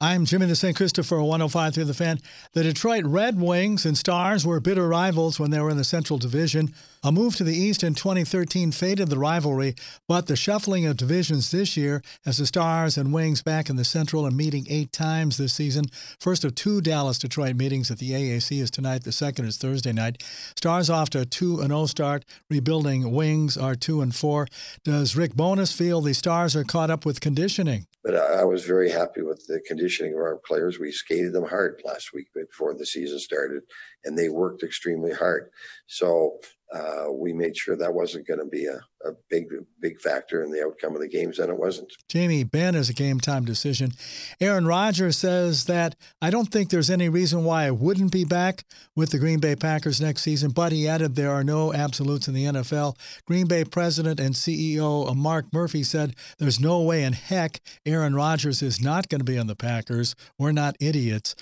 I'm Jimmy the St. Christopher, 1053 the fan. The Detroit Red Wings and Stars were bitter rivals when they were in the Central Division. A move to the East in 2013 faded the rivalry, but the shuffling of divisions this year has the Stars and Wings back in the Central and meeting eight times this season. First of two Dallas Detroit meetings at the AAC is tonight, the second is Thursday night. Stars off to a 2 0 start, rebuilding Wings are 2 and 4. Does Rick Bowness feel the Stars are caught up with conditioning? But I was very happy with the conditioning of our players. We skated them hard last week before the season started, and they worked extremely hard. So uh, we made sure that wasn't going to be a, a big, big factor in the outcome of the games, and it wasn't. Jamie Benn is a game time decision. Aaron Rodgers says that I don't think there's any reason why I wouldn't be back with the Green Bay Packers next season, but he added there are no absolutes in the NFL. Green Bay president and CEO uh, Mark Murphy said there's no way in heck Aaron Rodgers is not going to be on the Packers. We're not idiots.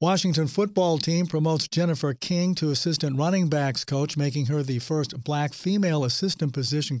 Washington football team promotes Jennifer King to assistant running backs coach, making her the first black female assistant position